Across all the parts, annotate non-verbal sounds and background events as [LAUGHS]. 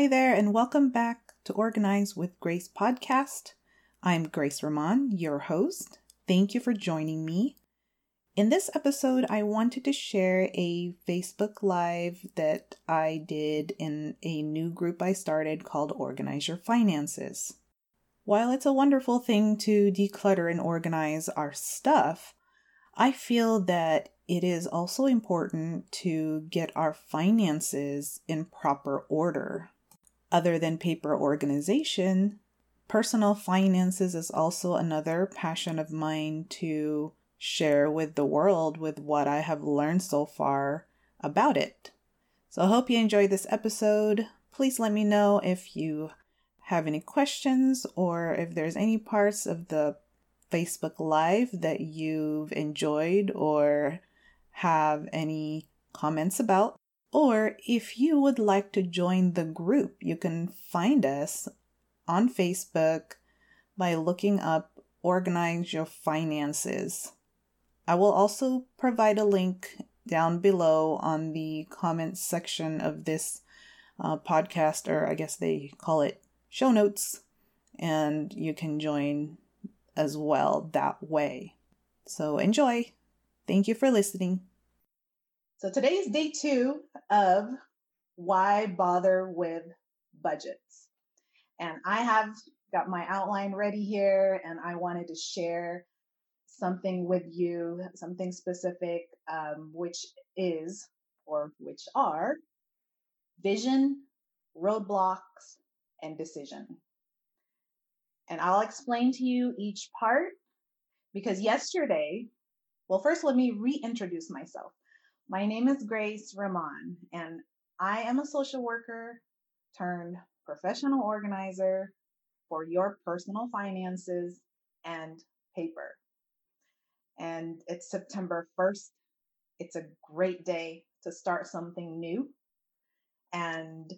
Hi there, and welcome back to Organize with Grace podcast. I'm Grace Ramon, your host. Thank you for joining me. In this episode, I wanted to share a Facebook Live that I did in a new group I started called Organize Your Finances. While it's a wonderful thing to declutter and organize our stuff, I feel that it is also important to get our finances in proper order other than paper organization, personal finances is also another passion of mine to share with the world with what I have learned so far about it. So I hope you enjoyed this episode. Please let me know if you have any questions or if there's any parts of the Facebook Live that you've enjoyed or have any comments about. Or if you would like to join the group, you can find us on Facebook by looking up Organize Your Finances. I will also provide a link down below on the comments section of this uh, podcast, or I guess they call it show notes, and you can join as well that way. So enjoy. Thank you for listening. So today is day two of why bother with budgets. And I have got my outline ready here and I wanted to share something with you, something specific, um, which is, or which are, vision, roadblocks, and decision. And I'll explain to you each part because yesterday, well, first let me reintroduce myself. My name is Grace Ramon, and I am a social worker turned professional organizer for your personal finances and paper. And it's September 1st. It's a great day to start something new. And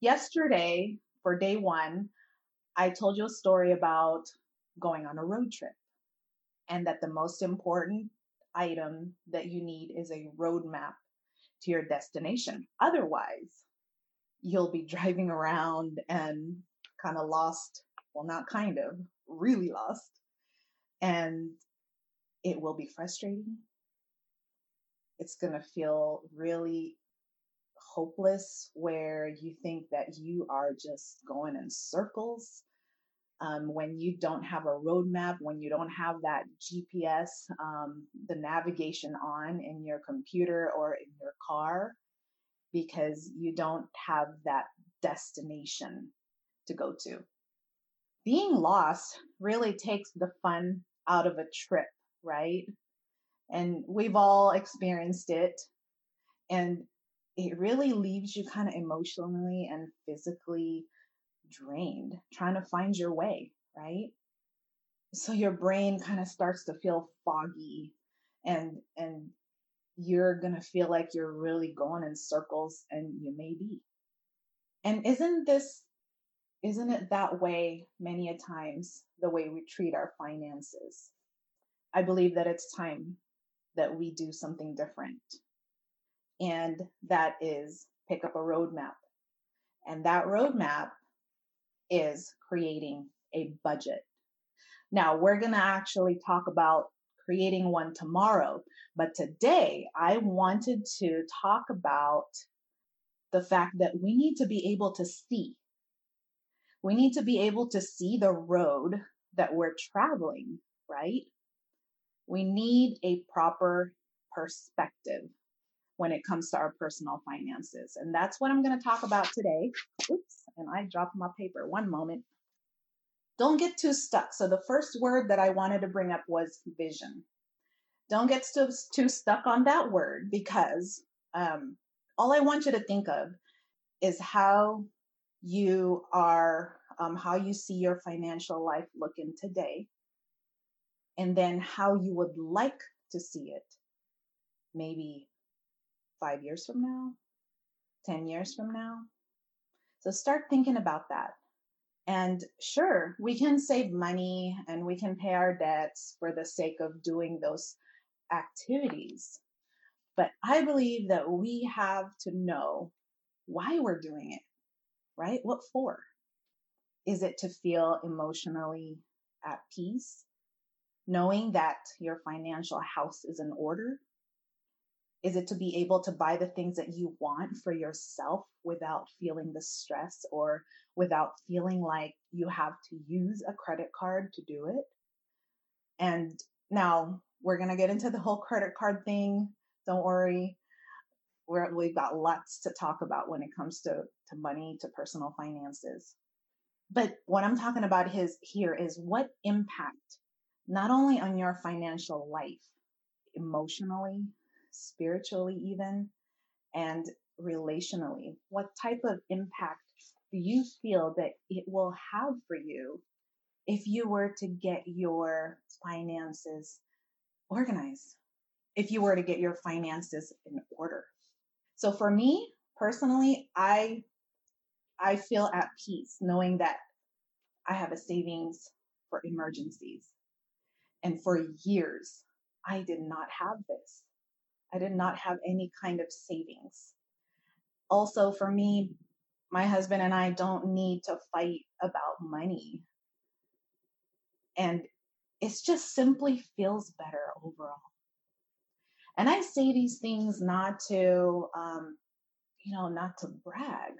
yesterday, for day one, I told you a story about going on a road trip and that the most important item that you need is a roadmap to your destination. Otherwise, you'll be [LAUGHS] driving around and kind of lost. Well, not kind of, really lost. And it will be frustrating. It's going to feel really hopeless where you think that you are just going in circles um, when you don't have a roadmap, when you don't have that GPS, um, the navigation on in your computer or in your car, because you don't have that destination to go to. Being lost really takes the fun out of a trip, right? And we've all experienced it. And it really leaves you kind of emotionally and physically drained trying to find your way, right? So your brain kind of starts to feel foggy and and you're going to feel like you're really going in circles and you may be. And isn't this isn't it that way many a times the way we treat our finances? I believe that it's time that we do something different. And that is pick up a roadmap. And that roadmap is creating a budget. Now, we're going to actually talk about creating one tomorrow, but today I wanted to talk about the fact that we need to be able to see. We need to be able to see the road that we're traveling, right? We need a proper perspective when it comes to our personal finances. And that's what I'm going to talk about today. Oops, and I dropped my paper. One moment. Don't get too stuck. So the first word that I wanted to bring up was vision. Don't get too, too stuck on that word because um, all I want you to think of is how you are, um, how you see your financial life looking today, and then how you would like to see it maybe five years from now, 10 years from now. So start thinking about that. And sure, we can save money and we can pay our debts for the sake of doing those activities. But I believe that we have to know why we're doing it, right? What for? Is it to feel emotionally at peace, knowing that your financial house is in order? Is it to be able to buy the things that you want for yourself without feeling the stress or without feeling like you have to use a credit card to do it? And now we're going to get into the whole credit card thing. Don't worry. We're, we've got lots to talk about when it comes to, to money, to personal finances. But what I'm talking about is, here is what impact, not only on your financial life, emotionally, spiritually, even, and relationally, what type of impact do you feel that it will have for you if you were to get your finances organized, if you were to get your finances in order. So for me personally, I I feel at peace knowing that I have a savings for emergencies. And for years, I did not have this. I did not have any kind of savings. Also, for me, my husband and I don't need to fight about money. And it just simply feels better overall. And I say these things not to, um, you know, not to brag,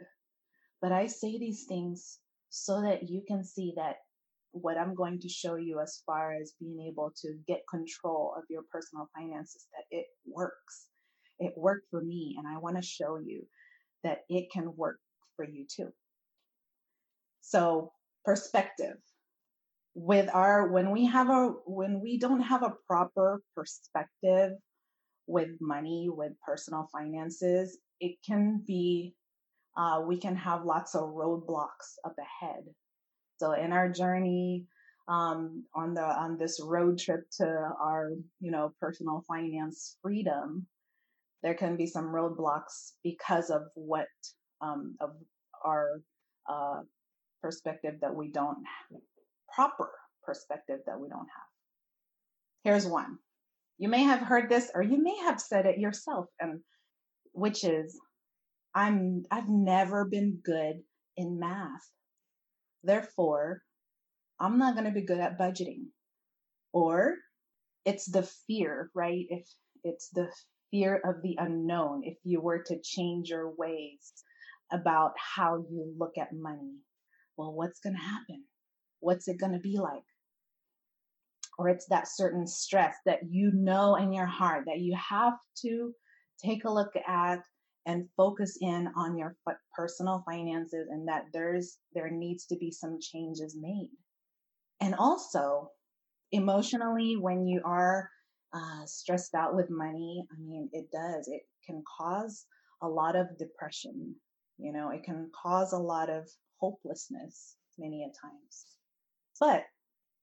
but I say these things so that you can see that what I'm going to show you as far as being able to get control of your personal finances, that it works. It worked for me, and I want to show you that it can work for you too. So, perspective. With our, when we have a, when we don't have a proper perspective with money, with personal finances, it can be, uh, we can have lots of roadblocks up ahead. So in our journey, um, on the on this road trip to our you know personal finance freedom, there can be some roadblocks because of what um, of our uh, perspective that we don't have, proper perspective that we don't have. Here's one. You may have heard this or you may have said it yourself and which is I'm I've never been good in math. Therefore, I'm not going to be good at budgeting. Or it's the fear, right? If it's the fear of the unknown, if you were to change your ways about how you look at money, well, what's going to happen? What's it going to be like? Or it's that certain stress that you know in your heart that you have to take a look at and focus in on your personal finances and that there's there needs to be some changes made. And also emotionally when you are uh, stressed out with money i mean it does it can cause a lot of depression you know it can cause a lot of hopelessness many a times. But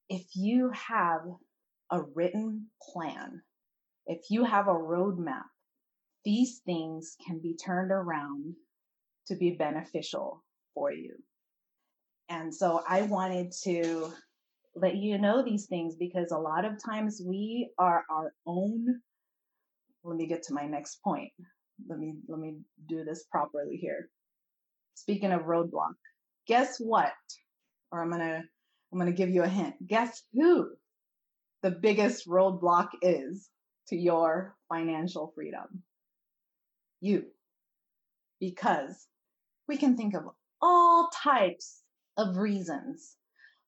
if you have a written plan if you have a roadmap these things can be turned around to be beneficial for you. And so I wanted to let you know these things because a lot of times we are our own let me get to my next point. Let me let me do this properly here. Speaking of roadblock, guess what? Or I'm to I'm to give you a hint. Guess who the biggest roadblock is to your financial freedom? You because we can think of all types of reasons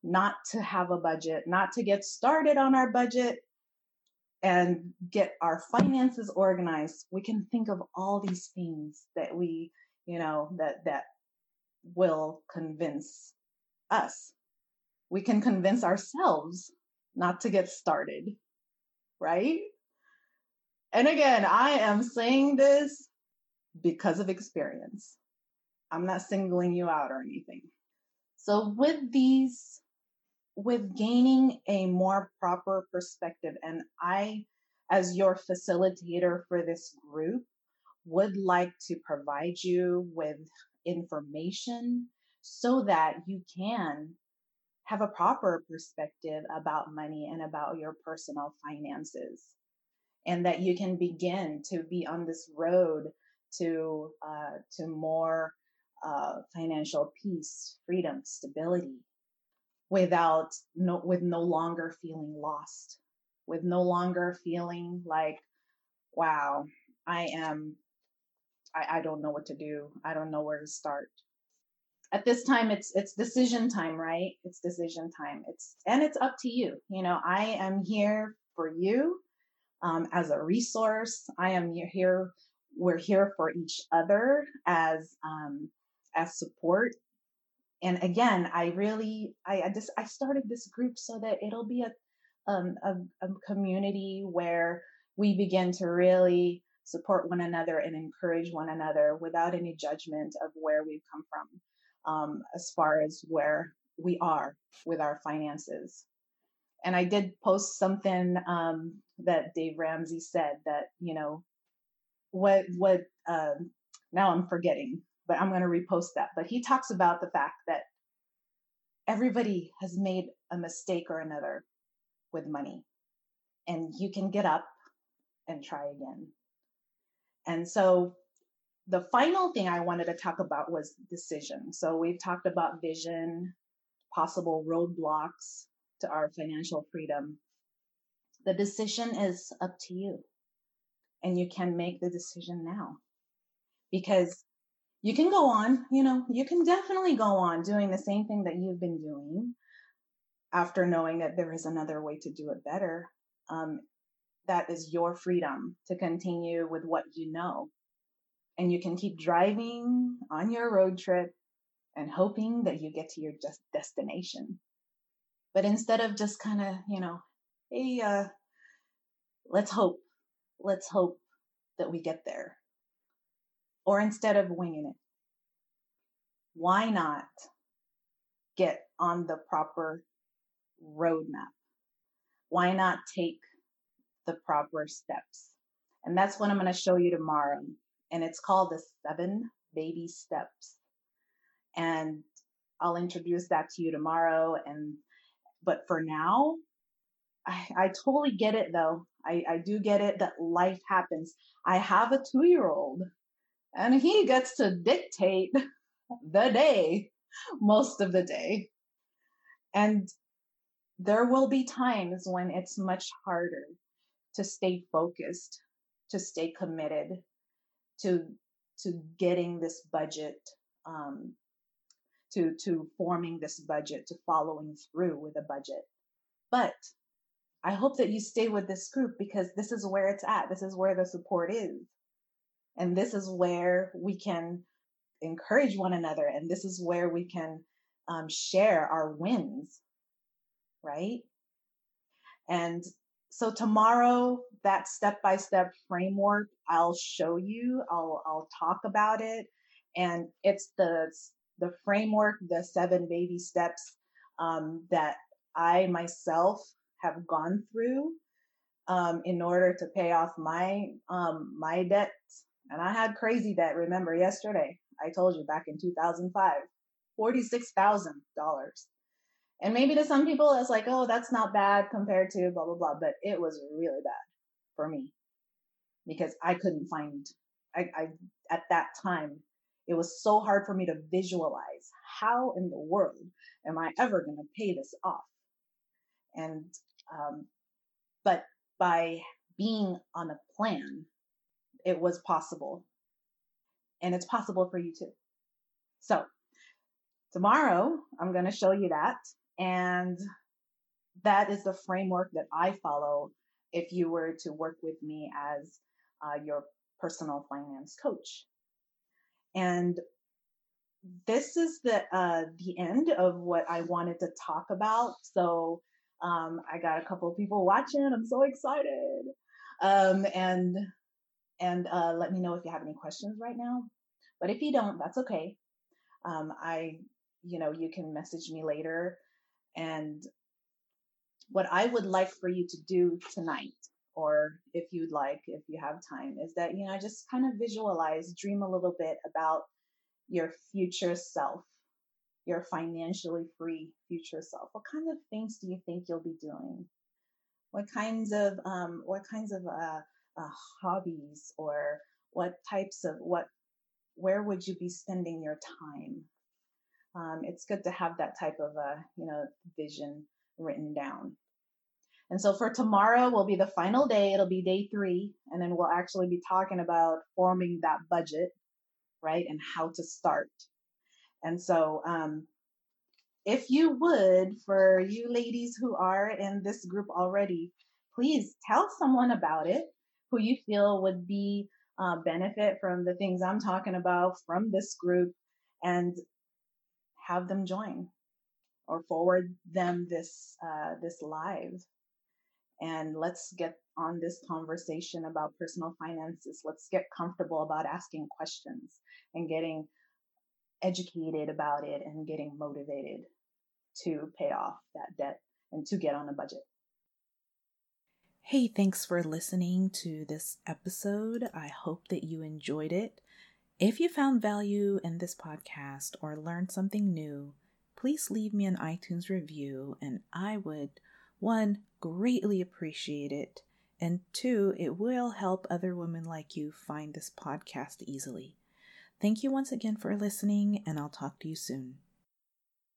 not to have a budget, not to get started on our budget and get our finances organized. We can think of all these things that we, you know, that that will convince us. We can convince ourselves not to get started, right? And again, I am saying this because of experience. I'm not singling you out or anything. So, with these, with gaining a more proper perspective, and I, as your facilitator for this group, would like to provide you with information so that you can have a proper perspective about money and about your personal finances, and that you can begin to be on this road to uh, to more uh, financial peace, freedom, stability, without no, with no longer feeling lost, with no longer feeling like, wow, I am, I, I don't know what to do. I don't know where to start. At this time, it's, it's decision time, right? It's decision time. It's, and it's up to you. You know, I am here for you um, as a resource. I am here. We're here for each other as um, as support. And again, I really, I, I just, I started this group so that it'll be a, um, a, a community where we begin to really support one another and encourage one another without any judgment of where we've come from, um, as far as where we are with our finances. And I did post something um, that Dave Ramsey said that you know what what uh, now I'm forgetting but I'm going to repost that. But he talks about the fact that everybody has made a mistake or another with money, and you can get up and try again. And so the final thing I wanted to talk about was decision. So we've talked about vision, possible roadblocks to our financial freedom. The decision is up to you. And you can make the decision now. Because you can go on, you know, you can definitely go on doing the same thing that you've been doing after knowing that there is another way to do it better. Um, that is your freedom to continue with what you know. And you can keep driving on your road trip and hoping that you get to your just destination. But instead of just kind of, you know, hey, uh, let's hope, let's hope that we get there or instead of winging it? Why not get on the proper roadmap? Why not take the proper steps? And that's what I'm going to show you tomorrow. And it's called the seven baby steps. And I'll introduce that to you tomorrow. And, but for now, I, I totally get it though. I, I do get it that life happens. I have a two year old and he gets to dictate the day most of the day. And there will be times when it's much harder to stay focused, to stay committed to to getting this budget, um, to to forming this budget, to following through with a budget. But I hope that you stay with this group because this is where it's at. This is where the support is. And this is where we can encourage one another. And this is where we can um, share our wins, right? And so tomorrow, that step by step framework, I'll show you, I'll, I'll talk about it. And it's the, the framework, the seven baby steps um, that I myself have gone through um, in order to pay off my um, my debts and I had crazy debt, remember yesterday. I told you back in 2005, $46,000. And maybe to some people it's like, oh, that's not bad compared to blah, blah, blah. But it was really bad for me because I couldn't find, I, I at that time, it was so hard for me to visualize how in the world am I ever going to pay this off? And, um, but by being on a plan it was possible. And it's possible for you too. So tomorrow I'm going to show you that. And that is the framework that I follow if you were to work with me as uh, your personal finance coach. And this is the uh, the end of what I wanted to talk about. So um, I got a couple of people watching. I'm so excited. Um, and and uh, let me know if you have any questions right now. But if you don't, that's okay. Um, I, you know, you can message me later. And what I would like for you to do tonight, or if you'd like, if you have time, is that, you know, just kind of visualize, dream a little bit about your future self, your financially free future self. What kind of things do you think you'll be doing? What kinds of, um, what kinds of, uh, uh, hobbies or what types of what where would you be spending your time? Um, it's good to have that type of a, you know, vision written down. And so for tomorrow will be the final day. It'll be day three. And then we'll actually be talking about forming that budget, right? And how to start. And so, um, if you would, for you ladies who are in this group already, please tell someone about it who you feel would be uh, benefit from the things I'm talking about from this group and have them join or forward them this uh, this live. And let's get on this conversation about personal finances. Let's get comfortable about asking questions and getting educated about it and getting motivated to pay off that debt and to get on a budget Hey, thanks for listening to this episode. I hope that you enjoyed it. If you found value in this podcast or learned something new, please leave me an iTunes review, and I would, one, greatly appreciate it, and two, it will help other women like you find this podcast easily. Thank you once again for listening, and I'll talk to you soon.